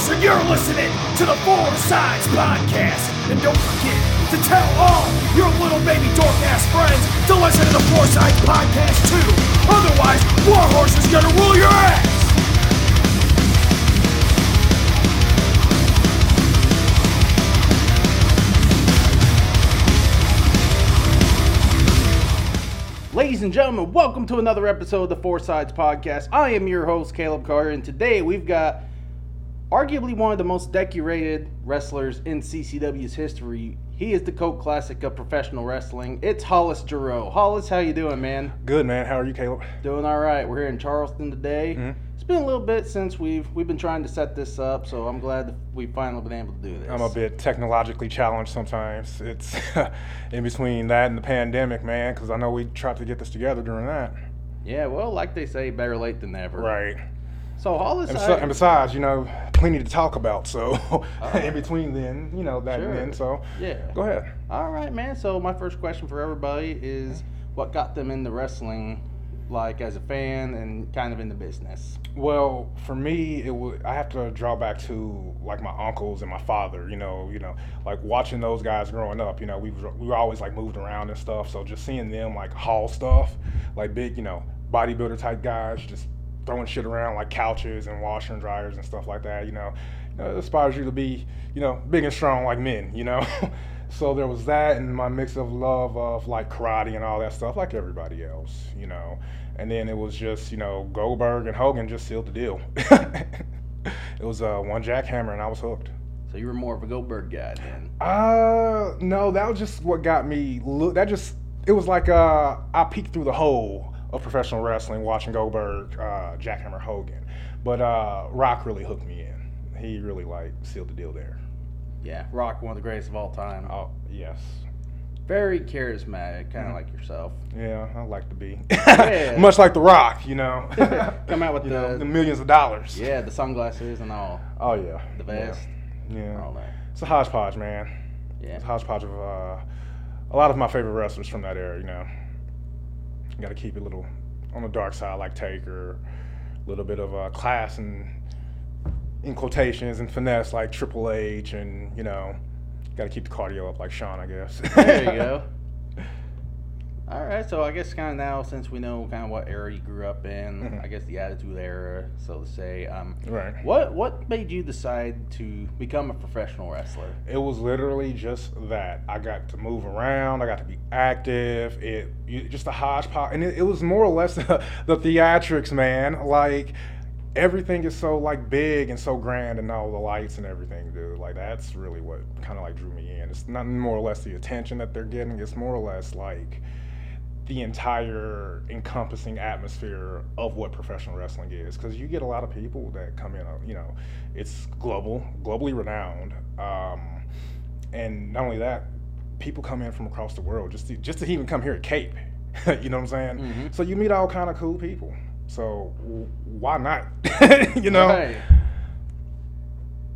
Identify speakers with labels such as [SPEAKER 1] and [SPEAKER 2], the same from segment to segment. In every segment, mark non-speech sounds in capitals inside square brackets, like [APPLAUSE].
[SPEAKER 1] horse, and you're listening to the Four Sides Podcast. And don't forget to tell all your little baby dork ass friends to listen to the Four Sides Podcast too. Otherwise, Warhorse is gonna rule your ass.
[SPEAKER 2] Ladies and gentlemen, welcome to another episode of the Four Sides Podcast. I am your host, Caleb Carter, and today we've got arguably one of the most decorated wrestlers in CCW's history. He is the Cult Classic of professional wrestling. It's Hollis Giroux. Hollis, how you doing, man?
[SPEAKER 3] Good man. How are you, Caleb?
[SPEAKER 2] Doing all right. We're here in Charleston today.
[SPEAKER 3] Mm-hmm.
[SPEAKER 2] It's been a little bit since we've we've been trying to set this up, so I'm glad we've finally been able to do this.
[SPEAKER 3] I'm a bit technologically challenged sometimes. It's [LAUGHS] in between that and the pandemic, man, because I know we tried to get this together during that.
[SPEAKER 2] Yeah, well, like they say, better late than never.
[SPEAKER 3] Right.
[SPEAKER 2] So Hollis,
[SPEAKER 3] And,
[SPEAKER 2] I-
[SPEAKER 3] besi- and besides, you know, plenty to talk about. So [LAUGHS] uh-huh. in between then, you know, that
[SPEAKER 2] Sure.
[SPEAKER 3] and then. So
[SPEAKER 2] yeah.
[SPEAKER 3] go ahead.
[SPEAKER 2] All right, man. So my first question for everybody is, what got them into wrestling, like as a fan and kind of in the business?
[SPEAKER 3] Well, for me, it would. I have to draw back to like my uncles and my father. You know, you know, like watching those guys growing up. You know, we were, we were always like moved around and stuff. So just seeing them like haul stuff, like big, you know, bodybuilder type guys, just throwing shit around like couches and washer and dryers and stuff like that. You know, you know, it inspires you to be, you know, big and strong like men. You know. [LAUGHS] So there was that, and my mix of love of like karate and all that stuff, like everybody else, you know. And then it was just, you know, Goldberg and Hogan just sealed the deal. [LAUGHS] it was uh, one jackhammer, and I was hooked.
[SPEAKER 2] So you were more of a Goldberg guy then.
[SPEAKER 3] Uh, no, that was just what got me. Look, that just it was like uh, I peeked through the hole of professional wrestling watching Goldberg, uh, Jackhammer Hogan, but uh, Rock really hooked me in. He really like sealed the deal there.
[SPEAKER 2] Yeah, Rock, one of the greatest of all time.
[SPEAKER 3] Oh yes,
[SPEAKER 2] Very charismatic, kind of
[SPEAKER 3] Mhm.
[SPEAKER 2] like yourself.
[SPEAKER 3] yeah, I like to be
[SPEAKER 2] Yeah. [LAUGHS]
[SPEAKER 3] much like The Rock, you know. [LAUGHS]
[SPEAKER 2] Come out with [LAUGHS] the-
[SPEAKER 3] know, the millions of dollars.
[SPEAKER 2] Yeah, the sunglasses and all,
[SPEAKER 3] Oh yeah.
[SPEAKER 2] the vest,
[SPEAKER 3] Yeah. yeah.
[SPEAKER 2] all that.
[SPEAKER 3] It's a hodgepodge, man.
[SPEAKER 2] Yeah.
[SPEAKER 3] It's a hodgepodge of uh, a lot of my favorite wrestlers from that era. You know, you got to keep it a little on the dark side, like Taker. A little bit of uh, class and in quotations and finesse, like Triple H, and you know, got to keep the cardio up, like Shawn, I guess.
[SPEAKER 2] There you go. [LAUGHS] All right, so I guess kind of now, since we know kind of what era you grew up in,
[SPEAKER 3] Mhm.
[SPEAKER 2] I guess the Attitude Era, so to say. Um,
[SPEAKER 3] right.
[SPEAKER 2] what what made you decide to become a professional wrestler?
[SPEAKER 3] It was literally just that. I got to move around. I got to be active. It you, just a hodgepodge, and it, it was more or less [LAUGHS] the, the theatrics, man. Like everything is so like big and so grand, and all the lights and everything, dude. Like that's really what kind of like drew me in. It's not more or less the attention that they're getting. It's more or less like the entire encompassing atmosphere of what professional wrestling is because you get a lot of people that come in you know it's global globally renowned um, and not only that people come in from across the world just to, just to even come here at cape [LAUGHS] you know what i'm saying
[SPEAKER 2] Mhm.
[SPEAKER 3] so you meet all kind of cool people so why not [LAUGHS] you know
[SPEAKER 2] Right.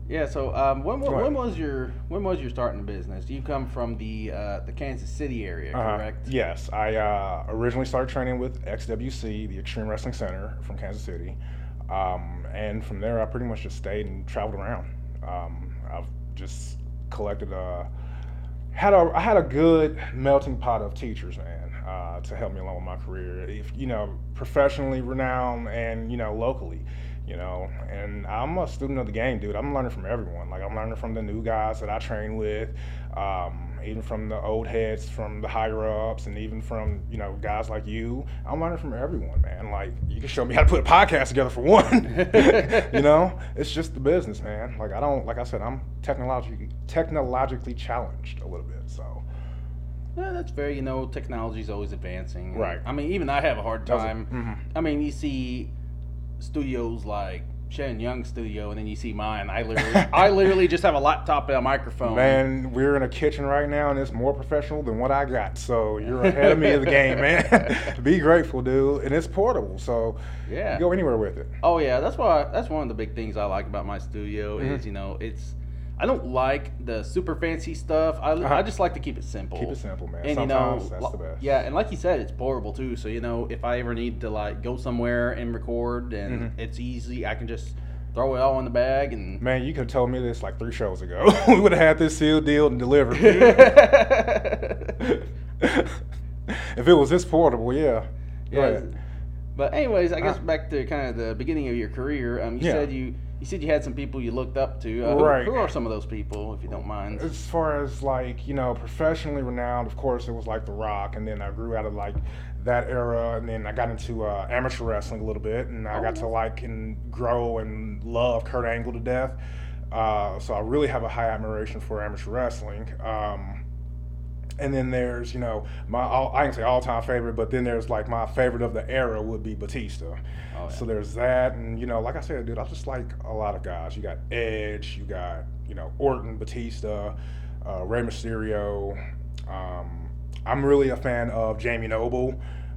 [SPEAKER 2] Yeah. So um, when
[SPEAKER 3] ahead.
[SPEAKER 2] when was your when was your starting the business? You come from the uh, the Kansas City area,
[SPEAKER 3] Uh-huh.
[SPEAKER 2] correct?
[SPEAKER 3] Yes, I uh, originally started training with XWC, the Extreme Wrestling Center from Kansas City, um, and from there I pretty much just stayed and traveled around. Um, I've just collected a had a I had a good melting pot of teachers, man, uh, to help me along with my career. If you know, professionally renowned and you know locally. You know, and I'm a student of the game, dude. I'm learning from everyone. Like I'm learning from the new guys that I train with, um, even from the old heads, from the higher ups, and even from you know guys like you. I'm learning from everyone, man. Like you can show me how to put a podcast together for one. [LAUGHS] you know, it's just the business, man. Like I don't, like I said, I'm technologically technologically challenged a little bit. So
[SPEAKER 2] Yeah, that's fair. You know, technology's always advancing.
[SPEAKER 3] Right.
[SPEAKER 2] I mean, even I have a hard time.
[SPEAKER 3] Mhm.
[SPEAKER 2] I mean, you see studios like Shannon Young's studio, and then you see mine. I literally, [LAUGHS] I literally just have a laptop and a microphone.
[SPEAKER 3] Man, we're in a kitchen right now, and it's more professional than what I got. So you're ahead of me in the game, man. [LAUGHS] Be grateful, dude. And it's portable, so
[SPEAKER 2] Yeah.
[SPEAKER 3] you go anywhere with it.
[SPEAKER 2] Oh yeah, that's why. That's one of the big things I like about my studio
[SPEAKER 3] Mhm.
[SPEAKER 2] is you know it's. I don't like the super fancy stuff. I,
[SPEAKER 3] Uh-huh.
[SPEAKER 2] I just like to keep it simple.
[SPEAKER 3] Keep it simple, man.
[SPEAKER 2] And you know,
[SPEAKER 3] that's the best.
[SPEAKER 2] yeah, and like you said, it's portable too. So you know, if I ever need to like go somewhere and record, and
[SPEAKER 3] Mhm.
[SPEAKER 2] it's easy, I can just throw it all in the bag and.
[SPEAKER 3] Man, you could have told me this like three shows ago. [LAUGHS] we would have had this sealed deal and delivered. [LAUGHS] [LAUGHS] if it was this portable, yeah.
[SPEAKER 2] Yeah. But anyways, I guess
[SPEAKER 3] Uh.
[SPEAKER 2] back to kind of the beginning of your career. Um, you
[SPEAKER 3] Yeah.
[SPEAKER 2] said you you said you had some people you looked up to. Uh, who-
[SPEAKER 3] Right.
[SPEAKER 2] Who, are some of those people, if you don't mind?
[SPEAKER 3] As far as like you know, professionally renowned, of course, it was like The Rock, and then I grew out of like that era, and then I got into uh, amateur wrestling a little bit, and I
[SPEAKER 2] Oh,
[SPEAKER 3] got to like and grow and love Kurt Angle to death. Uh, so I really have a high admiration for amateur wrestling. Um, and then there's you know my all, I can say all time favorite, but then there's like my favorite of the era would be Batista.
[SPEAKER 2] Oh, yeah.
[SPEAKER 3] So there's that, and you know, like I said, dude, I just like a lot of guys. You got Edge, you got you know Orton, Batista, uh, Rey Mysterio. Um, I'm really a fan of Jamie Noble.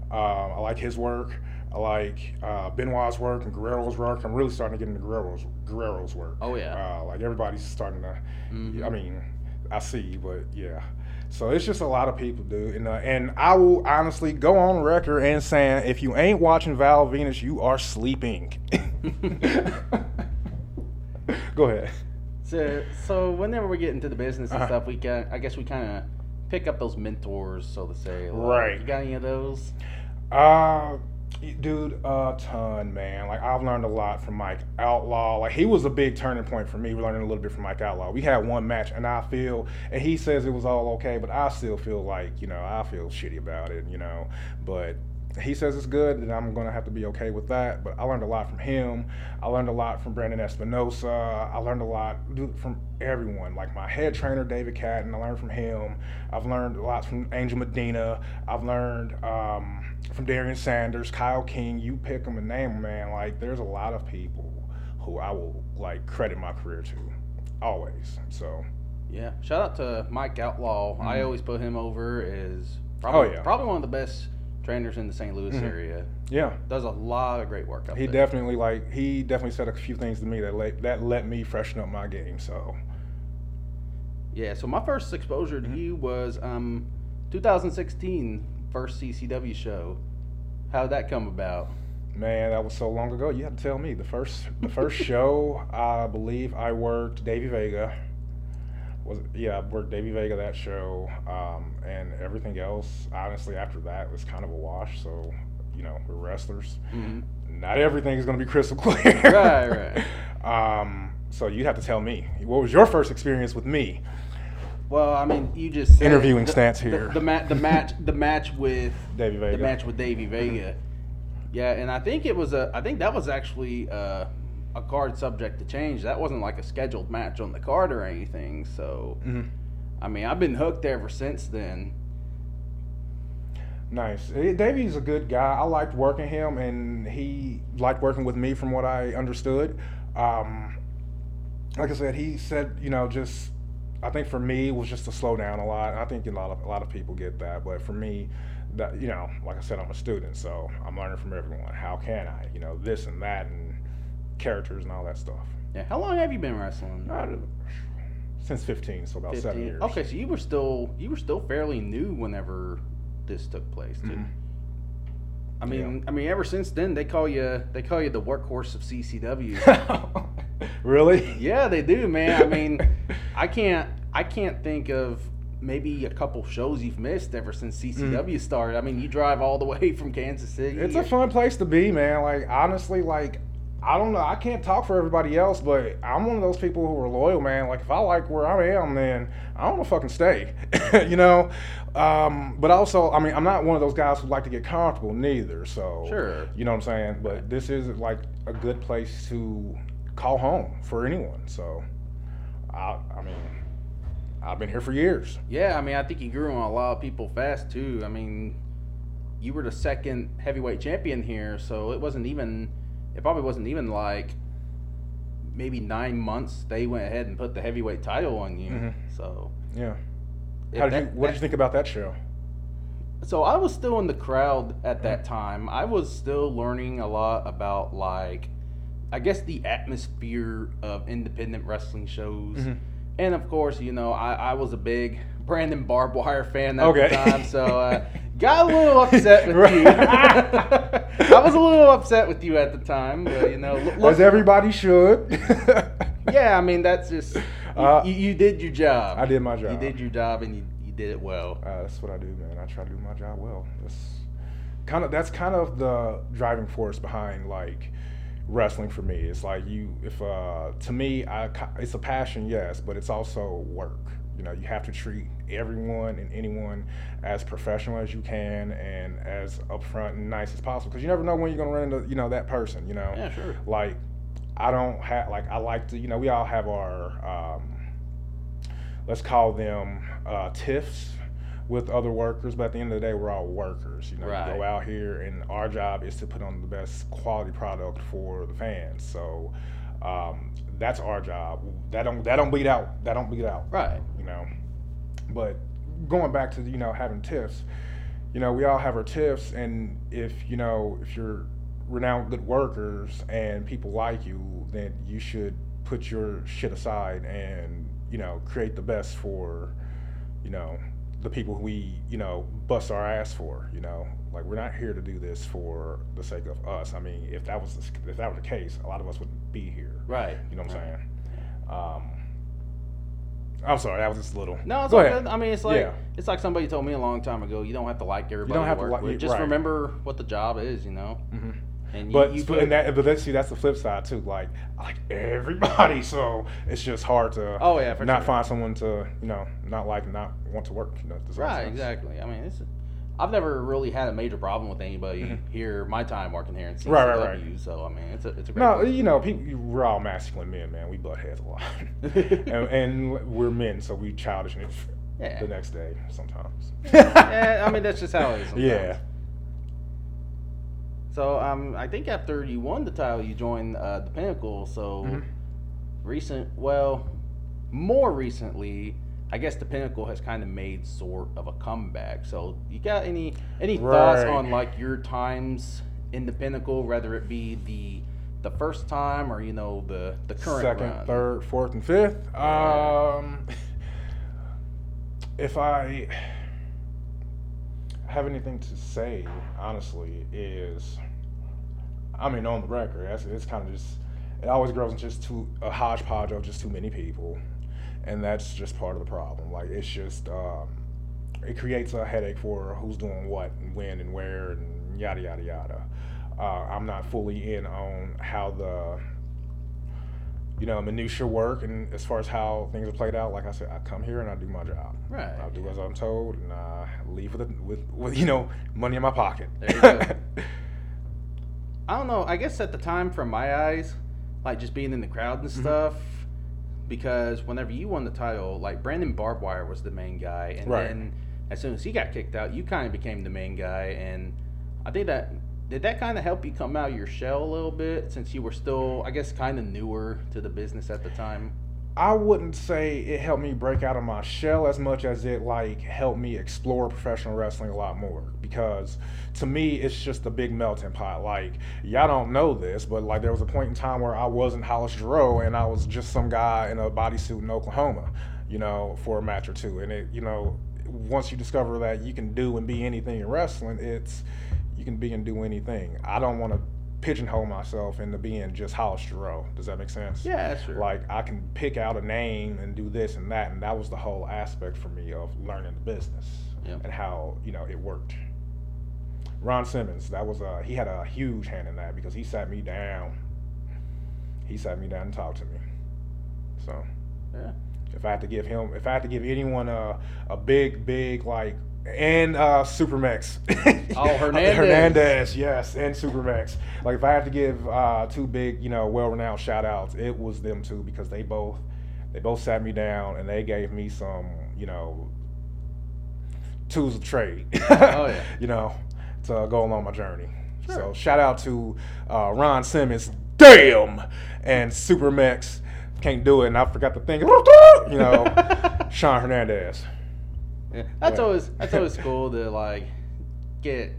[SPEAKER 3] Um, I like his work. I like uh, Benoit's work and Guerrero's work. I'm really starting to get into Guerrero's Guerrero's work.
[SPEAKER 2] Oh, yeah.
[SPEAKER 3] Uh, like everybody's starting to.
[SPEAKER 2] Mhm.
[SPEAKER 3] I mean, I see, but yeah. So it's just a lot of people, dude. And, uh, and I will honestly go on record and saying, if you ain't watching Val Venis, you are sleeping. [LAUGHS] go ahead.
[SPEAKER 2] So, so whenever we get into the business and
[SPEAKER 3] Uh-huh.
[SPEAKER 2] stuff, we got I guess we kind of pick up those mentors, so to say. Like,
[SPEAKER 3] Right.
[SPEAKER 2] You got any of those?
[SPEAKER 3] Uh, dude, a ton, man. Like I've learned a lot from Mike Outlaw. Like he was a big turning point for me. Learning a little bit from Mike Outlaw. We had one match, and I feel, and he says it was all okay, but I still feel like you know I feel shitty about it, you know. But he says it's good, and I'm gonna have to be okay with that. But I learned a lot from him. I learned a lot from Brandon Espinosa. I learned a lot from everyone. Like my head trainer David Catton. I learned from him. I've learned a lot from Angel Medina. I've learned um, from Darian Sanders, Kyle King. You pick them and name them, man. Like there's a lot of people who I will like credit my career to, always. So
[SPEAKER 2] Yeah. Shout out to Mike Outlaw. I
[SPEAKER 3] Mhm.
[SPEAKER 2] always put him over as probably,
[SPEAKER 3] Oh, yeah.
[SPEAKER 2] probably one of the best trainers in the St. Louis
[SPEAKER 3] Mhm.
[SPEAKER 2] area.
[SPEAKER 3] yeah.
[SPEAKER 2] Does a lot of great work up
[SPEAKER 3] He
[SPEAKER 2] there.
[SPEAKER 3] definitely like he definitely said a few things to me that let that let me freshen up my game. So
[SPEAKER 2] Yeah, so my first exposure to
[SPEAKER 3] Mhm.
[SPEAKER 2] you was um, 2016 first CCW show. How did that come about?
[SPEAKER 3] man, that was so long ago. You have to tell me the first the first [LAUGHS] show. I believe I worked Davey Vega. Was yeah, I worked Davey Vega that show, um, and everything else. Honestly, after that was kind of a wash. So you know, we're wrestlers.
[SPEAKER 2] Mhm.
[SPEAKER 3] Not everything is going to be crystal [LAUGHS] clear.
[SPEAKER 2] Right,
[SPEAKER 3] right. Um, so you'd have to tell me what was your first experience with me.
[SPEAKER 2] Well, I mean, you just
[SPEAKER 3] Interviewing
[SPEAKER 2] the,
[SPEAKER 3] stance
[SPEAKER 2] the-
[SPEAKER 3] here.
[SPEAKER 2] The, ma- the match, the match with
[SPEAKER 3] Davey Vega.
[SPEAKER 2] the match with Davey Vega. Yeah, and I think it was a. I think that was actually uh, a card subject to change. That wasn't like a scheduled match on the card or anything. So,
[SPEAKER 3] Mhm.
[SPEAKER 2] I mean, I've been hooked ever since then.
[SPEAKER 3] Nice. Davey's a good guy. I liked working him, and he liked working with me, from what I understood. Um, like I said, he said, you know, just I think for me it was just to slow down a lot. I think a lot of a lot of people get that, but for me, that you know, like I said, I'm a student, so I'm learning from everyone. How can I, you know, this and that, and characters and all that stuff.
[SPEAKER 2] Yeah. How long have you been wrestling?
[SPEAKER 3] I since 15, so about seven years.
[SPEAKER 2] Okay, so you were still you were still fairly new whenever this took place too.
[SPEAKER 3] Mhm.
[SPEAKER 2] I mean, I mean, ever since then they call you they call you the workhorse of CCW. [LAUGHS]
[SPEAKER 3] really?
[SPEAKER 2] yeah, they do, man. I mean, [LAUGHS] I can't I can't think of maybe a couple shows you've missed ever since CCW started. I mean, you drive all the [LAUGHS] way from Kansas City.
[SPEAKER 3] Mm. It's a fun place to be, man. Like honestly, like I don't know. I can't talk for everybody else, but I'm one of those people who are loyal, man. Like if I like where I am, then I want to fucking stay, [LAUGHS] you know. Um, but also, I mean, I'm not one of those guys who like to get comfortable, neither. So
[SPEAKER 2] Sure.
[SPEAKER 3] you know what I'm saying. But this is like a good place to call home for anyone. So I, I mean, I've been here for years.
[SPEAKER 2] Yeah, I mean, I think you grew on a lot of people fast too. I mean, you were the second heavyweight champion here, so it wasn't even. It probably wasn't even like maybe nine months. They went ahead and put the heavyweight title on you.
[SPEAKER 3] Mhm.
[SPEAKER 2] So.
[SPEAKER 3] Yeah. How did
[SPEAKER 2] that-
[SPEAKER 3] you? What did you think about that show?
[SPEAKER 2] So I was still in the crowd at that time. I was still learning a lot about like I guess the atmosphere of independent wrestling shows.
[SPEAKER 3] Mhm.
[SPEAKER 2] and of course, you know, I, I was a big Brandon Barbwire fan that
[SPEAKER 3] Okay.
[SPEAKER 2] time, so uh, got a little upset with [LAUGHS] you. [LAUGHS] I was a little upset with you at the time, but you know, look,
[SPEAKER 3] As everybody should. [LAUGHS]
[SPEAKER 2] yeah, I mean that's just you,
[SPEAKER 3] Uh,
[SPEAKER 2] you, you did your job.
[SPEAKER 3] I did my job.
[SPEAKER 2] You did your job, and you, you did it well.
[SPEAKER 3] Uh, that's what I do, man. I try to do my job well. That's kind of that's kind of the driving force behind like wrestling for me. It's like you, if uh, to me, I it's a passion, yes, but it's also work. You know, you have to treat everyone and anyone as professional as you can and as upfront and nice as possible because you never know when you're gonna run into you know that person. You know,
[SPEAKER 2] Yeah, sure.
[SPEAKER 3] like I don't have like I like to you know we all have our um, let's call them uh, tiffs with other workers, but at the end of the day we're all workers. You know,
[SPEAKER 2] Right.
[SPEAKER 3] we go out here and our job is to put on the best quality product for the fans. So um, that's our job. That don't that don't bleed out. That don't bleed out
[SPEAKER 2] Right.
[SPEAKER 3] Know. But going back to you know having tiffs, you know we all have our tiffs, and if you know if you're renowned good workers and people like you, then you should put your shit aside and you know create the best for you know the people who we you know bust our ass for. You know, like we're not here to do this for the sake of us. I mean, if that was the, if that were the case, a lot of us wouldn't be here.
[SPEAKER 2] Right.
[SPEAKER 3] You know what I'm saying? Um, I'm sorry, that was just a little.
[SPEAKER 2] No, it's
[SPEAKER 3] Go ahead.
[SPEAKER 2] I mean, it's like
[SPEAKER 3] Yeah.
[SPEAKER 2] it's like somebody told me a long time ago. You don't have to like everybody.
[SPEAKER 3] You don't have
[SPEAKER 2] you
[SPEAKER 3] to like-
[SPEAKER 2] with. Just
[SPEAKER 3] right.
[SPEAKER 2] remember what the job is, you know.
[SPEAKER 3] Mhm.
[SPEAKER 2] And you,
[SPEAKER 3] But
[SPEAKER 2] you
[SPEAKER 3] but, and that, but let's see, that's the flip side too. Like I like everybody, [LAUGHS] so it's just hard to
[SPEAKER 2] Oh, yeah,
[SPEAKER 3] not
[SPEAKER 2] sure.
[SPEAKER 3] find someone to you know not like and not want to work. You know, does that make
[SPEAKER 2] right,
[SPEAKER 3] sense?
[SPEAKER 2] exactly. I mean, it's. I've never really had a major problem with anybody
[SPEAKER 3] Mhm.
[SPEAKER 2] here. My time working here in CCW,
[SPEAKER 3] Right, right, right.
[SPEAKER 2] so I mean, it's a it's a great.
[SPEAKER 3] No,
[SPEAKER 2] place.
[SPEAKER 3] you know, people, we're all masculine men, man. We butt heads a lot, [LAUGHS] and, and we're men, so we childish
[SPEAKER 2] Yeah.
[SPEAKER 3] the next day sometimes. [LAUGHS]
[SPEAKER 2] yeah, I mean that's just how it is. Sometimes.
[SPEAKER 3] Yeah.
[SPEAKER 2] So um, I think after you won the title, you joined uh, the Pinnacle. So
[SPEAKER 3] Mhm.
[SPEAKER 2] recent, well, more recently, I guess the Pinnacle has kind of made sort of a comeback. So you got any any thoughts on like your times in the Pinnacle, whether it be the the first time or you know the the current
[SPEAKER 3] second,
[SPEAKER 2] run?
[SPEAKER 3] third, fourth, and fifth.
[SPEAKER 2] Yeah.
[SPEAKER 3] Um, if I have anything to say, honestly, is I mean, on the record, it's, it's kind of just it always grows into just too a hodgepodge of just too many people, and that's just part of the problem. Like it's just um, it creates a headache for who's doing what and when and where and yada yada yada. Uh, I'm not fully in on how the you know minutia work and as far as how things are played out. Like I said, I come here and I do my job.
[SPEAKER 2] Right.
[SPEAKER 3] I do as I'm told, and I leave with a, with with you know money in my pocket.
[SPEAKER 2] There you go. [LAUGHS] I don't know. I guess at the time, from my eyes, like just being in the crowd and stuff, because whenever you won the title, like Brandon Barbwire was the main guy, and
[SPEAKER 3] Right.
[SPEAKER 2] then as soon as he got kicked out, you kind of became the main guy, and I think that did that kind of help you come out of your shell a little bit since you were still, I guess, kind of newer to the business at the time.
[SPEAKER 3] I wouldn't say it helped me break out of my shell as much as it like helped me explore professional wrestling a lot more because to me it's just a big melting pot. Like y'all don't know this, but like there was a point in time where I wasn't Hollis Giroux and I was just some guy in a bodysuit in Oklahoma, you know, for a match or two. And it, you know, once you discover that you can do and be anything in wrestling, it's you can be and do anything. I don't want to pigeonhole myself into being just Hollis Giroux. Does that make sense?
[SPEAKER 2] Yeah, that's true.
[SPEAKER 3] like I can pick out a name and do this and that, and that was the whole aspect for me of learning the business
[SPEAKER 2] Yep.
[SPEAKER 3] and how you know it worked. Ron Simmons, that was a he had a huge hand in that because he sat me down. He sat me down and talked to me. So
[SPEAKER 2] Yeah.
[SPEAKER 3] if I had to give him, if I had to give anyone a a big, big like, and uh, SuperMex. [LAUGHS]
[SPEAKER 2] Oh, Hernandez.
[SPEAKER 3] Hernandez, yes, and SuperMex. Like if I have to give uh, two big, you know, well-renowned shout-outs, it was them two because they both, they both sat me down and they gave me some, you know, tools of trade.
[SPEAKER 2] Oh, [LAUGHS] yeah.
[SPEAKER 3] You know, to go along my journey.
[SPEAKER 2] Sure.
[SPEAKER 3] So shout out to uh, Ron Simmons, damn, and SuperMex. Can't do it, and I forgot to think. You know, [LAUGHS] Shawn Hernandez.
[SPEAKER 2] Yeah, that's always that's always [LAUGHS] cool to like get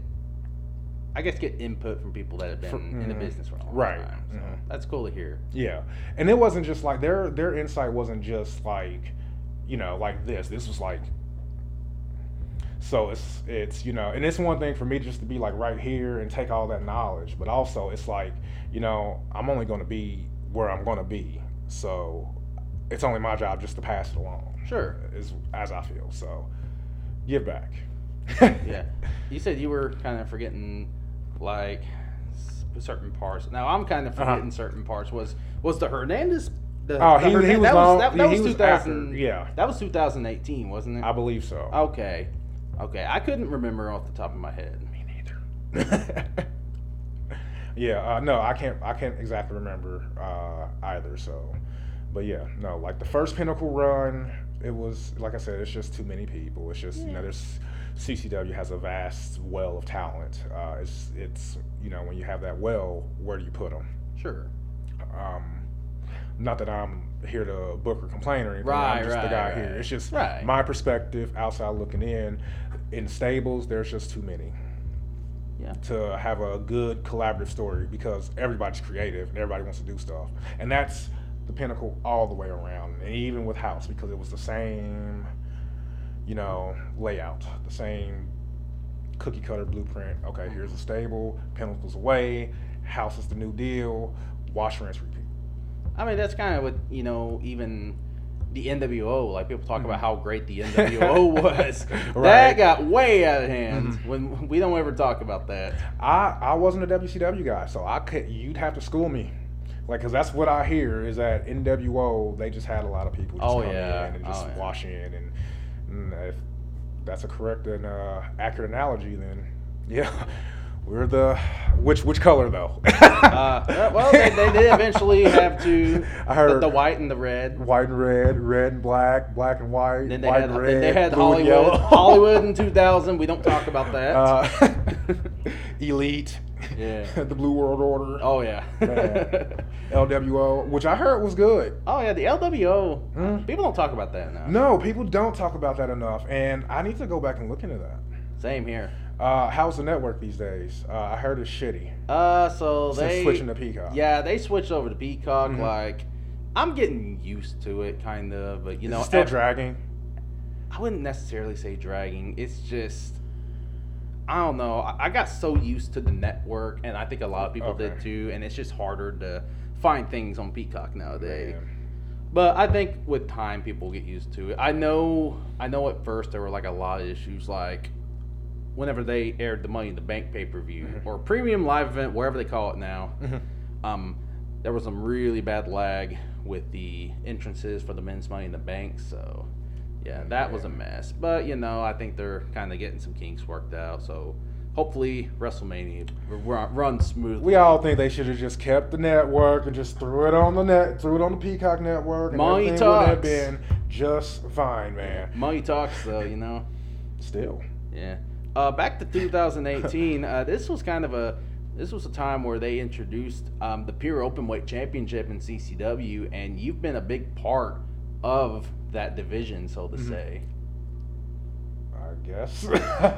[SPEAKER 2] I guess get input from people that have been
[SPEAKER 3] For-
[SPEAKER 2] in the
[SPEAKER 3] mhm.
[SPEAKER 2] business for a long
[SPEAKER 3] Right.
[SPEAKER 2] time. So
[SPEAKER 3] Mhm.
[SPEAKER 2] that's cool to hear.
[SPEAKER 3] Yeah, and it wasn't just like their their insight wasn't just like, you know, like this. This was like. So it's it's you know, and it's one thing for me just to be like right here and take all that knowledge, but also it's like you know I'm only going to be where I'm going to be, so it's only my job just to pass it along.
[SPEAKER 2] Sure.
[SPEAKER 3] is as I feel. So give back.
[SPEAKER 2] Yeah. You said you were kind of forgetting like certain parts. Now I'm kind of
[SPEAKER 3] Uh-huh.
[SPEAKER 2] forgetting certain parts. Was was the Hernandez? The,
[SPEAKER 3] Oh,
[SPEAKER 2] the
[SPEAKER 3] he- he was
[SPEAKER 2] that
[SPEAKER 3] long-
[SPEAKER 2] was that, that was
[SPEAKER 3] was
[SPEAKER 2] 2000.
[SPEAKER 3] after, yeah.
[SPEAKER 2] That was 2018, wasn't it?
[SPEAKER 3] I believe so.
[SPEAKER 2] Okay. Okay. I couldn't remember off the top of my head.
[SPEAKER 3] Me neither. [LAUGHS] yeah, uh, no, I can't. I can't exactly remember uh, either. So, but yeah, no, like the first Pinnacle run, it was like I said, it's just too many people. It's just you know, there's CCW has a vast well of talent. Uh, it's it's you know when you have that well, where do you put them?
[SPEAKER 2] Sure.
[SPEAKER 3] Um, not that I'm here to book or complain or anything.
[SPEAKER 2] Right,
[SPEAKER 3] I'm just the guy
[SPEAKER 2] right.
[SPEAKER 3] here. It's just
[SPEAKER 2] Right.
[SPEAKER 3] my perspective outside looking in. In stables, there's just too many
[SPEAKER 2] Yeah.
[SPEAKER 3] to have a good collaborative story because everybody's creative and everybody wants to do stuff. And that's the pinnacle all the way around. And even with House, because it was the same, you know, layout, the same cookie cutter blueprint. Okay, here's a stable, Pinnacle's away, House is the new deal, wash, rinse, repeat.
[SPEAKER 2] I mean, that's kind of what you know. Even the NWO, like people talk about
[SPEAKER 3] Mhm.
[SPEAKER 2] how great the [LAUGHS] NWO was. That got way out of hand.
[SPEAKER 3] Mhm.
[SPEAKER 2] When we don't ever talk about that.
[SPEAKER 3] I I wasn't a WCW guy, so I could you'd have to school me, like, cause that's what I hear is that NWO they just had a lot of people just
[SPEAKER 2] Oh,
[SPEAKER 3] come
[SPEAKER 2] yeah.
[SPEAKER 3] in and just
[SPEAKER 2] Oh, yeah.
[SPEAKER 3] wash in, and, and if that's a correct and uh, accurate analogy, then yeah, [LAUGHS] we're the which which color though? [LAUGHS]
[SPEAKER 2] Uh, well, they, they did eventually have to [LAUGHS]
[SPEAKER 3] I heard
[SPEAKER 2] the white and the red.
[SPEAKER 3] white and red, red and black, black and white,
[SPEAKER 2] Then they
[SPEAKER 3] white
[SPEAKER 2] had
[SPEAKER 3] and
[SPEAKER 2] then
[SPEAKER 3] red,
[SPEAKER 2] they had Hollywood. Hollywood in 2000. We don't talk about that.
[SPEAKER 3] Uh, Elite,
[SPEAKER 2] Yeah. [LAUGHS]
[SPEAKER 3] the Blue World Order,
[SPEAKER 2] oh yeah.
[SPEAKER 3] LWO, [LAUGHS] which I heard was good.
[SPEAKER 2] oh yeah, the LWO.
[SPEAKER 3] Mm.
[SPEAKER 2] People don't talk about that now.
[SPEAKER 3] No, people don't talk about that enough, and I need to go back and look into that.
[SPEAKER 2] Same here.
[SPEAKER 3] Uh, how's the network these days? Uh, I heard it's shitty
[SPEAKER 2] Uh, so
[SPEAKER 3] since
[SPEAKER 2] they
[SPEAKER 3] switching to Peacock.
[SPEAKER 2] Yeah, they switched over to Peacock.
[SPEAKER 3] Mhm.
[SPEAKER 2] Like, I'm getting used to it, kind of. But you
[SPEAKER 3] Is
[SPEAKER 2] know,
[SPEAKER 3] still
[SPEAKER 2] ev-
[SPEAKER 3] dragging.
[SPEAKER 2] I wouldn't necessarily say dragging. It's just, I don't know. I, I got so used to the network, and I think a lot of people did too. And it's just harder to find things on Peacock nowadays.
[SPEAKER 3] Man.
[SPEAKER 2] But I think with time, people get used to it. I know. I know. At first, there were like a lot of issues, like whenever they aired the Money in the Bank pay per view
[SPEAKER 3] Mhm.
[SPEAKER 2] or premium live event, wherever they call it now.
[SPEAKER 3] Mhm.
[SPEAKER 2] Um, there was some really bad lag with the entrances for the men's Money in the Bank, so yeah, that was a mess. But you know, I think they're kind of getting some kinks worked out. So hopefully, WrestleMania run, runs smoothly.
[SPEAKER 3] We all think they should have just kept the network and just threw it on the net, threw it on the Peacock network, and
[SPEAKER 2] Money
[SPEAKER 3] everything would have been just fine, man.
[SPEAKER 2] money talks, though. You know.
[SPEAKER 3] Still,
[SPEAKER 2] Yeah. Uh, back to 2018. uh, this was kind of a this was a time where they introduced um, the Pure Openweight Championship in CCW, and you've been a big part of that division, so to
[SPEAKER 3] Mhm.
[SPEAKER 2] say.
[SPEAKER 3] I guess.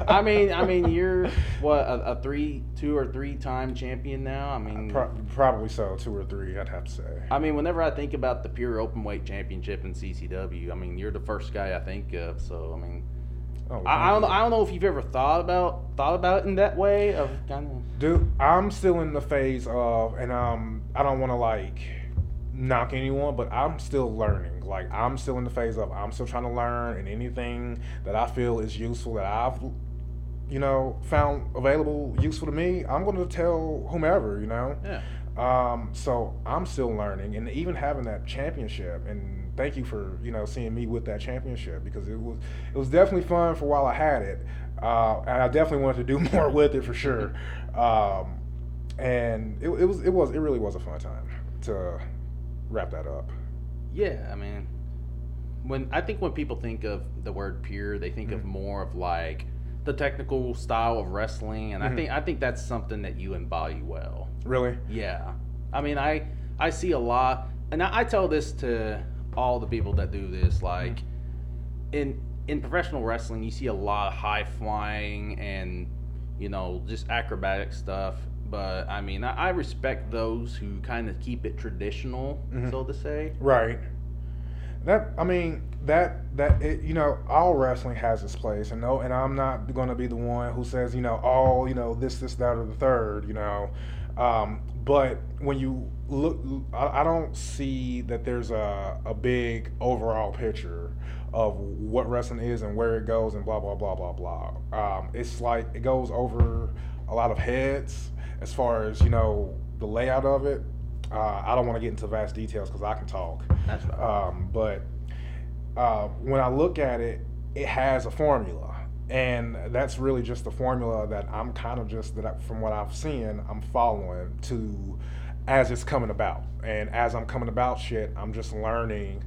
[SPEAKER 2] I mean, I mean, [LAUGHS] you're what a, a three, two or three time champion now. I mean,
[SPEAKER 3] Pro- probably so, two or three, I'd have to say.
[SPEAKER 2] I mean, whenever I think about the Pure Openweight Championship in CCW, I mean, you're the first guy I think of. So, I mean,
[SPEAKER 3] Oh,
[SPEAKER 2] I, I don't, know. I don't know if you've ever thought about thought about it in that way of kind of.
[SPEAKER 3] Dude, I'm still in the phase of, and um, I don't want to like knock anyone, but I'm still learning. Like I'm still in the phase of I'm still trying to learn, and anything that I feel is useful that I've, you know, found available useful to me, I'm going to tell whomever, you know.
[SPEAKER 2] Yeah.
[SPEAKER 3] Um, so I'm still learning, and even having that championship, and thank you for you know seeing me with that championship because it was it was definitely fun for while I had it, uh, and I definitely wanted to do [LAUGHS] more with it for sure. [LAUGHS] Um, and it, it was it was it really was a fun time to wrap that up.
[SPEAKER 2] Yeah, I mean, when I think when people think of the word pure, they think of
[SPEAKER 3] Mhm.
[SPEAKER 2] more of like the technical style of wrestling, and I
[SPEAKER 3] Mhm.
[SPEAKER 2] think I think that's something that you embody well.
[SPEAKER 3] Really,
[SPEAKER 2] Yeah, I mean, I I see a lot, and I, I tell this to all the people that do this, like in in professional wrestling, you see a lot of high flying and you know, just acrobatic stuff. But I mean, I, I respect those who kind of keep it traditional,
[SPEAKER 3] Mhm.
[SPEAKER 2] so to say.
[SPEAKER 3] Right. That I mean that that it, you know all wrestling has its place and no and I'm not going to be the one who says you know all you know this this that or the third you know um, but when you look I, I don't see that there's a, a big overall picture of what wrestling is and where it goes and blah blah blah blah blah um, it's like it goes over a lot of heads as far as you know the layout of it. Uh, I don't want to get into vast details because I can talk.
[SPEAKER 2] That's right.
[SPEAKER 3] um, but uh, when I look at it, it has a formula, and that's really just the formula that I'm kind of just that I, from what I've seen, I'm following to as it's coming about, and as I'm coming about shit, I'm just learning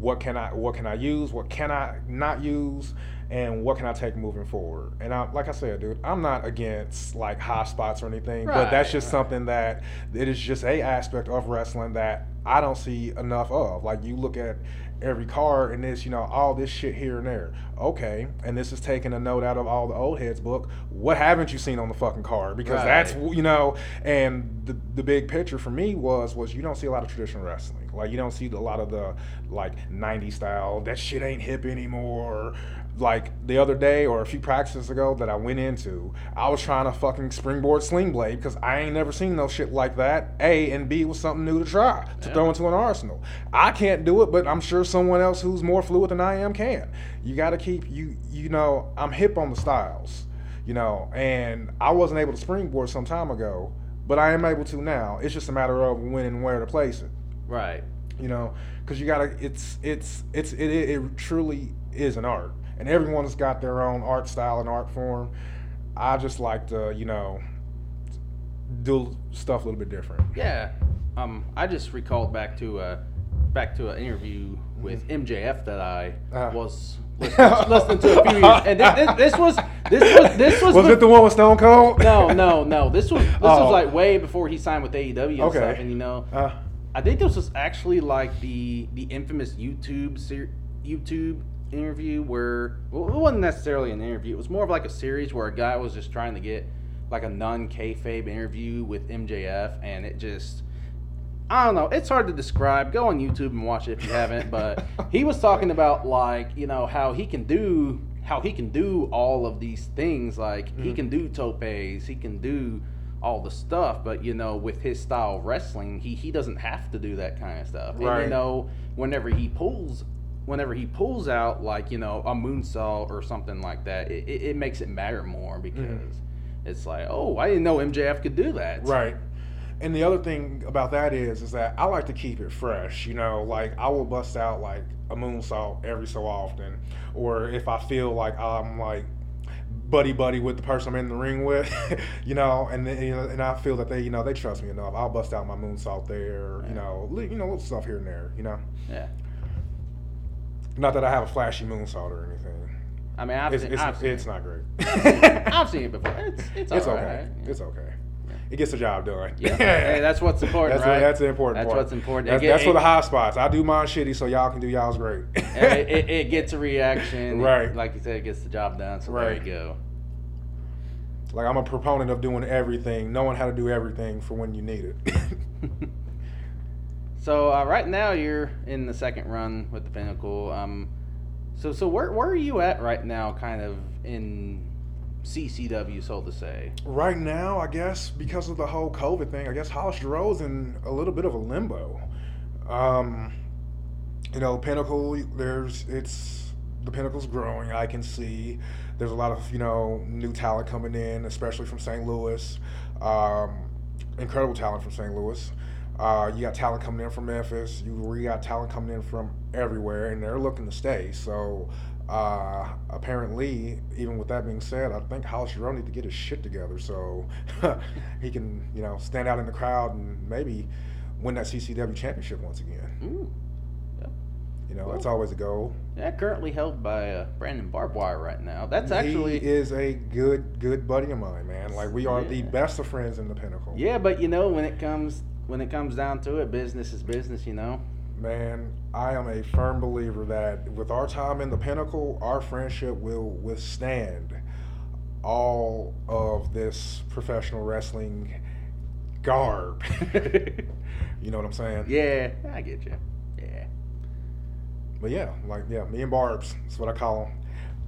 [SPEAKER 3] what can I what can I use, what can I not use, and what can I take moving forward. And I, like I said, dude, I'm not against like high spots or anything, but that's just
[SPEAKER 2] right.
[SPEAKER 3] something that it is just a aspect of wrestling that I don't see enough of. Like you look at every card and this, you know, all this shit here and there. Okay, and this is taking a note out of all the old heads book. What haven't you seen on the fucking card? Because
[SPEAKER 2] Right.
[SPEAKER 3] that's you know, and the the big picture for me was was you don't see a lot of traditional wrestling. Like you don't see a lot of the like 90s style. That shit ain't hip anymore. Like the other day or a few practices ago that I went into, I was trying to fucking springboard sling blade because I ain't never seen no shit like that. A and B was something new to try to
[SPEAKER 2] Yeah.
[SPEAKER 3] throw into an arsenal. I can't do it, but I'm sure someone else who's more fluid than I am can. You got to keep you you know I'm hip on the styles, you know, and I wasn't able to springboard some time ago, but I am able to now. It's just a matter of when and where to place it
[SPEAKER 2] right.
[SPEAKER 3] you know because you gotta it's it's it's it, it, it truly is an art and everyone's got their own art style and art form i just like to you know do stuff a little bit different
[SPEAKER 2] Yeah. Um, I just recalled back to uh, back to an interview with MJF that I
[SPEAKER 3] Uh.
[SPEAKER 2] was listening, listening to a few years, and this, this, this was this was this was,
[SPEAKER 3] was
[SPEAKER 2] be-
[SPEAKER 3] it the one with stone cold
[SPEAKER 2] no no no this was this [LAUGHS]
[SPEAKER 3] Oh.
[SPEAKER 2] was like way before he signed with AEW and
[SPEAKER 3] Okay.
[SPEAKER 2] stuff, and you know
[SPEAKER 3] uh,
[SPEAKER 2] I think this was actually like the the infamous YouTube ser- YouTube interview where well, it wasn't necessarily an interview. It was more of like a series where a guy was just trying to get like a non kayfabe interview with MJF, and it just I don't know. It's hard to describe. Go on YouTube and watch it if you haven't. But [LAUGHS] he was talking about like you know how he can do how he can do all of these things. Like he
[SPEAKER 3] Mhm.
[SPEAKER 2] can do topes, he can do all the stuff. But you know, with his style of wrestling, he he doesn't have to do that kind of stuff. And
[SPEAKER 3] Right.
[SPEAKER 2] you know, whenever he pulls. Whenever he pulls out like you know a moonsault or something like that, it, it, it makes it matter more mm-hmm. because it's like, oh, I didn't know MJF could do that.
[SPEAKER 3] right and the other thing about that is is that i like to keep it fresh you know like i will bust out like a moonsault every so often or if i feel like i'm like buddy buddy with the person I'm in the ring with, [LAUGHS] you know, and then, you know, and I feel that they, you know, they trust me enough. I'll bust out my moonsault there,
[SPEAKER 2] Yeah.
[SPEAKER 3] you know, you know, little stuff here and there, you know.
[SPEAKER 2] Yeah.
[SPEAKER 3] Not that I have a flashy moonsault or anything.
[SPEAKER 2] I mean, I've
[SPEAKER 3] It's
[SPEAKER 2] seen,
[SPEAKER 3] it's,
[SPEAKER 2] I've seen
[SPEAKER 3] it's
[SPEAKER 2] it.
[SPEAKER 3] not great. [LAUGHS]
[SPEAKER 2] I've seen it before. It's it's, [LAUGHS]
[SPEAKER 3] it's
[SPEAKER 2] all
[SPEAKER 3] okay.
[SPEAKER 2] right.
[SPEAKER 3] It's okay. It gets the job done. [LAUGHS]
[SPEAKER 2] Yeah. hey, that's what's important,
[SPEAKER 3] That's
[SPEAKER 2] right?
[SPEAKER 3] what, that's the important
[SPEAKER 2] That's
[SPEAKER 3] part.
[SPEAKER 2] what's important.
[SPEAKER 3] That's,
[SPEAKER 2] It
[SPEAKER 3] that's
[SPEAKER 2] get-
[SPEAKER 3] for the high spots. I do mine shitty, so y'all can do y'all's great. [LAUGHS]
[SPEAKER 2] it, it, it gets a reaction.
[SPEAKER 3] Right.
[SPEAKER 2] Like you said, it gets the job done. So
[SPEAKER 3] Right.
[SPEAKER 2] there you go.
[SPEAKER 3] like I'm a proponent of doing everything, knowing how to do everything for when you need it. [LAUGHS]
[SPEAKER 2] So uh, right now you're in the second run with the Pinnacle. Um, so so where where are you at right now, kind of in CCW, so to say?
[SPEAKER 3] right now, I guess because of the whole COVID thing, I guess Hollis Giroux's in a little bit of a limbo. Um, you know, Pinnacle, there's it's the Pinnacle's growing. I can see there's a lot of you know new talent coming in, especially from St. Louis. Um, incredible talent from St. Louis. Uh, you got talent coming in from Memphis. You we got talent coming in from everywhere, and they're looking to stay. So uh, apparently, even with that being said, I think Hollis Giroux need to get his shit together so [LAUGHS] he can, you know, stand out in the crowd and maybe win that CCW championship once again.
[SPEAKER 2] Ooh.
[SPEAKER 3] You know,
[SPEAKER 2] Cool.
[SPEAKER 3] that's always a goal.
[SPEAKER 2] Yeah, currently held by uh, Brandon Barbwire right now. That's actually
[SPEAKER 3] he is a good, good buddy of mine, man. Like we are the best of friends in the Pinnacle.
[SPEAKER 2] Yeah, but you know when it comes when it comes down to it, business is business. You know.
[SPEAKER 3] Man, I am a firm believer that with our time in the pinnacle, our friendship will withstand all of this professional wrestling garb. [LAUGHS] you know what I'm saying?
[SPEAKER 2] yeah, I get you. Yeah.
[SPEAKER 3] But yeah, like yeah, me and Barbs. That's what I call them.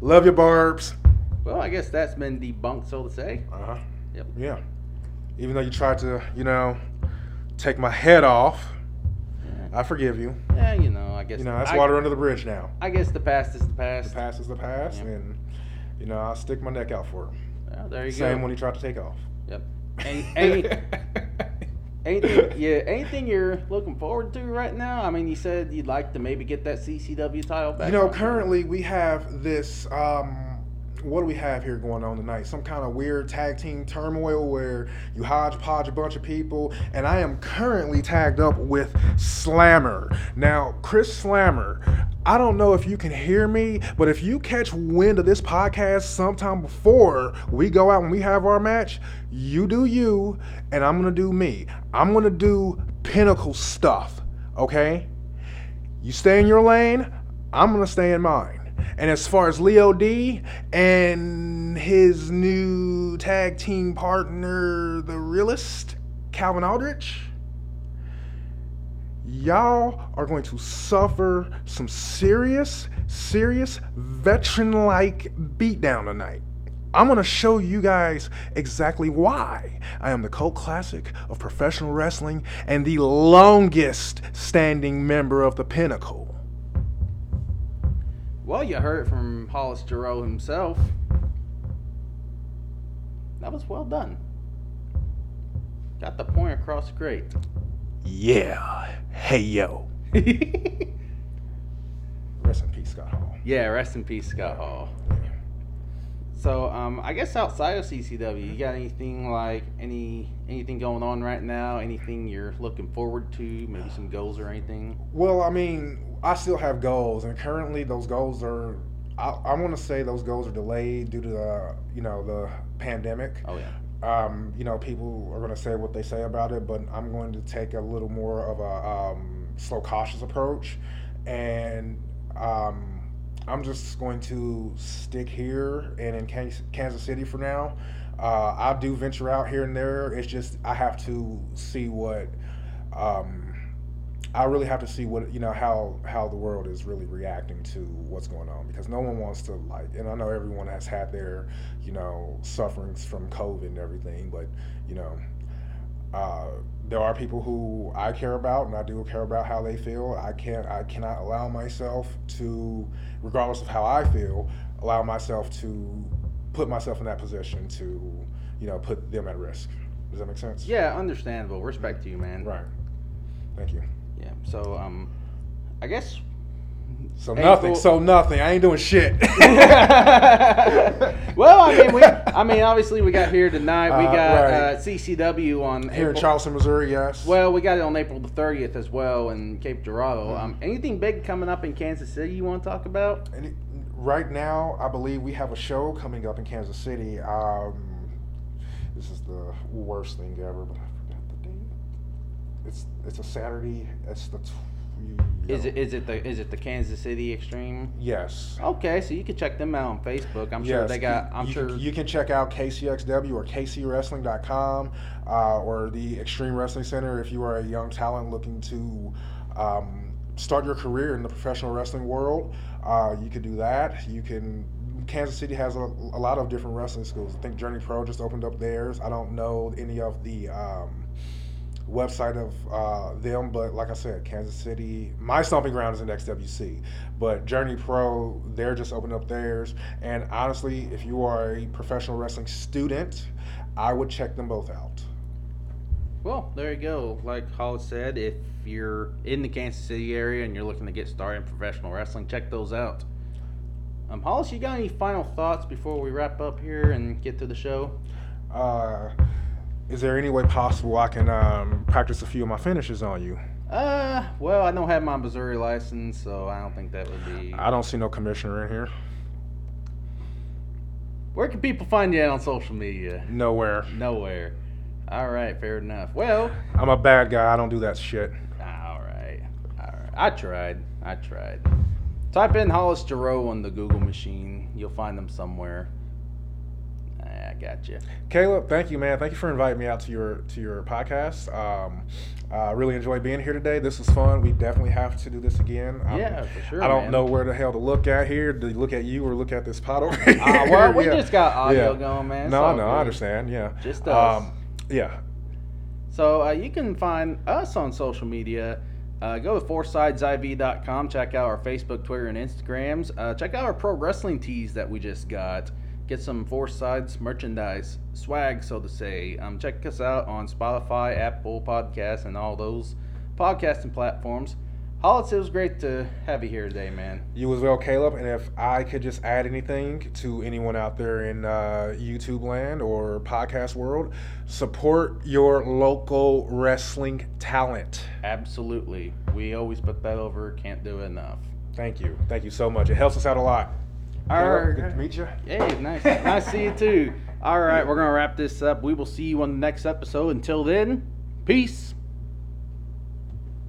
[SPEAKER 3] Love you, Barbs.
[SPEAKER 2] Well, I guess that's been debunked, so to say.
[SPEAKER 3] Uh huh.
[SPEAKER 2] Yep.
[SPEAKER 3] Yeah. Even though you tried to, you know, take my head off, I forgive you.
[SPEAKER 2] yeah you know, I guess.
[SPEAKER 3] You know, that's
[SPEAKER 2] I,
[SPEAKER 3] water under the bridge now.
[SPEAKER 2] I guess the past is the past.
[SPEAKER 3] The
[SPEAKER 2] past.
[SPEAKER 3] is the past,
[SPEAKER 2] Yeah.
[SPEAKER 3] and you know, I'll stick my neck out for him.
[SPEAKER 2] Well, there you
[SPEAKER 3] Same
[SPEAKER 2] go.
[SPEAKER 3] Same when he tried to take off.
[SPEAKER 2] Yep. [LAUGHS] Any, any, anything, yeah, anything you're looking forward to right now? I mean, you said you'd like to maybe get that CCW title back.
[SPEAKER 3] You know, currently we have this. Um, what do we have here going on tonight? Some kind of weird tag team turmoil where you hodgepodge a bunch of people, and I am currently tagged up with Slammer. Now, Chris Slammer, I don't know if you can hear me, but if you catch wind of this podcast sometime before we go out and we have our match, you do you, and I'm gonna do me. I'm gonna do pinnacle stuff, okay? You stay in your lane, I'm gonna stay in mine. And as far as Leo D and his new tag team partner, the realist, Calvin Aldrich, y'all are going to suffer some serious, serious veteran like beatdown tonight. I'm going to show you guys exactly why I am the cult classic of professional wrestling and the longest standing member of the pinnacle.
[SPEAKER 2] Well, you heard it from Hollis Giroux himself. That was well done. Got the point across great.
[SPEAKER 3] Yeah. Hey, yo. [LAUGHS] Rest in peace, Scott Hall.
[SPEAKER 2] yeah, rest in peace, Scott Hall. So, um, I guess outside of CCW, you got anything like any anything going on right now? Anything you're looking forward to? Maybe some goals or anything?
[SPEAKER 3] Well, I mean, I still have goals, and currently those goals are. I, I want to say those goals are delayed due to the, you know, the pandemic.
[SPEAKER 2] Oh yeah.
[SPEAKER 3] Um, you know, people are going to say what they say about it, but I'm going to take a little more of a um, slow, cautious approach, and um, I'm just going to stick here and in Kansas City for now. Uh, I do venture out here and there. It's just I have to see what. Um, I really have to see what you know how how the world is really reacting to what's going on because no one wants to like and I know everyone has had their you know sufferings from COVID and everything but you know uh, there are people who I care about and I do care about how they feel. I can't I cannot allow myself to regardless of how I feel allow myself to put myself in that position to you know put them at risk. Does that make sense?
[SPEAKER 2] Yeah, understandable. Respect to you, man.
[SPEAKER 3] right. Thank you
[SPEAKER 2] Yeah. So, um, I guess.
[SPEAKER 3] So nothing.
[SPEAKER 2] cool.
[SPEAKER 3] So nothing. I ain't doing shit. [LAUGHS] [LAUGHS]
[SPEAKER 2] well, I mean, we. I mean, obviously, we got here tonight. We
[SPEAKER 3] Uh,
[SPEAKER 2] got
[SPEAKER 3] right.
[SPEAKER 2] uh, CCW on
[SPEAKER 3] Here in Charleston, Missouri, yes.
[SPEAKER 2] Well, we got it on April the 30th as well in Cape Girardeau.
[SPEAKER 3] Mm-hmm.
[SPEAKER 2] Um, anything big coming up in Kansas City you want to talk about?
[SPEAKER 3] It- right now, I believe we have a show coming up in Kansas City. Um, this is the worst thing ever, but It's it's a Saturday. It's the. Tw-
[SPEAKER 2] Is it is it the is it the Kansas City Extreme?
[SPEAKER 3] Yes.
[SPEAKER 2] Okay, so you can check them out on Facebook. I'm sure they got.
[SPEAKER 3] you-
[SPEAKER 2] I'm
[SPEAKER 3] you,
[SPEAKER 2] sure.
[SPEAKER 3] you can check out KCXW or KCWrestling.com uh, or the Extreme Wrestling Center if you are a young talent looking to um, start your career in the professional wrestling world. Uh, you can do that. You can. Kansas City has a, a lot of different wrestling schools. I think Journey Pro just opened up theirs. I don't know any of the um, website of uh, them, but like I said, Kansas City, my stomping ground is in XWC. But Journey Pro, they're just opening up theirs. And honestly, if you are a professional wrestling student, I would check them both out.
[SPEAKER 2] Well, there you go. Like Hollis said, if you're in the Kansas City area and you're looking to get started in professional wrestling, check those out. Um, Hollis, you got any final thoughts before we wrap up here and get to the show?
[SPEAKER 3] Uh, is there any way possible I can um, practice a few of my finishes on you?
[SPEAKER 2] Uh, well, I don't have my Missouri license, so I don't think that would be.
[SPEAKER 3] I don't see no commissioner in here.
[SPEAKER 2] Where can people find you on social media?
[SPEAKER 3] Nowhere.
[SPEAKER 2] Nowhere. All right, fair enough. Well,
[SPEAKER 3] I'm a bad guy. I don't do that shit.
[SPEAKER 2] all right, all right. I tried. I tried. Type in Hollis Giroux on the Google machine. You'll find them somewhere. Uh, back at you.
[SPEAKER 3] Caleb, thank you, man. Thank you for inviting me out to your to your podcast. Um, I really enjoyed being here today. This was fun. We definitely have to do this again. I'm-
[SPEAKER 2] Yeah, for sure,
[SPEAKER 3] I don't
[SPEAKER 2] man.
[SPEAKER 3] know where the hell to look at here. Do you look at you or look at this pot over here?
[SPEAKER 2] Uh, well, we [LAUGHS]
[SPEAKER 3] Yeah.
[SPEAKER 2] just got audio
[SPEAKER 3] Yeah.
[SPEAKER 2] going, man. It's
[SPEAKER 3] No, no,
[SPEAKER 2] good.
[SPEAKER 3] I understand. Yeah,
[SPEAKER 2] Just us.
[SPEAKER 3] Um, yeah,
[SPEAKER 2] So uh, you can find us on social media. Uh, go to foursidesiv.com. Check out our Facebook, Twitter, and Instagrams. Uh, check out our pro wrestling tees that we just got. Get some Four Sides merchandise, swag, so to say. Um, check us out on Spotify, Apple Podcasts, and all those podcasting platforms. Hollis, it was great to have you here today, man.
[SPEAKER 3] you as well, Caleb. And if I could just add anything to anyone out there in uh, YouTube land or podcast world, support your local wrestling talent.
[SPEAKER 2] Absolutely. We always put that over. Can't do it enough.
[SPEAKER 3] Thank you, thank you so much. It helps us out a lot.
[SPEAKER 2] Right.
[SPEAKER 3] good to meet you.
[SPEAKER 2] Hey, nice. [LAUGHS] nice to see you too. All right, we're going to wrap this up. We will see you on the next episode. Until then, peace.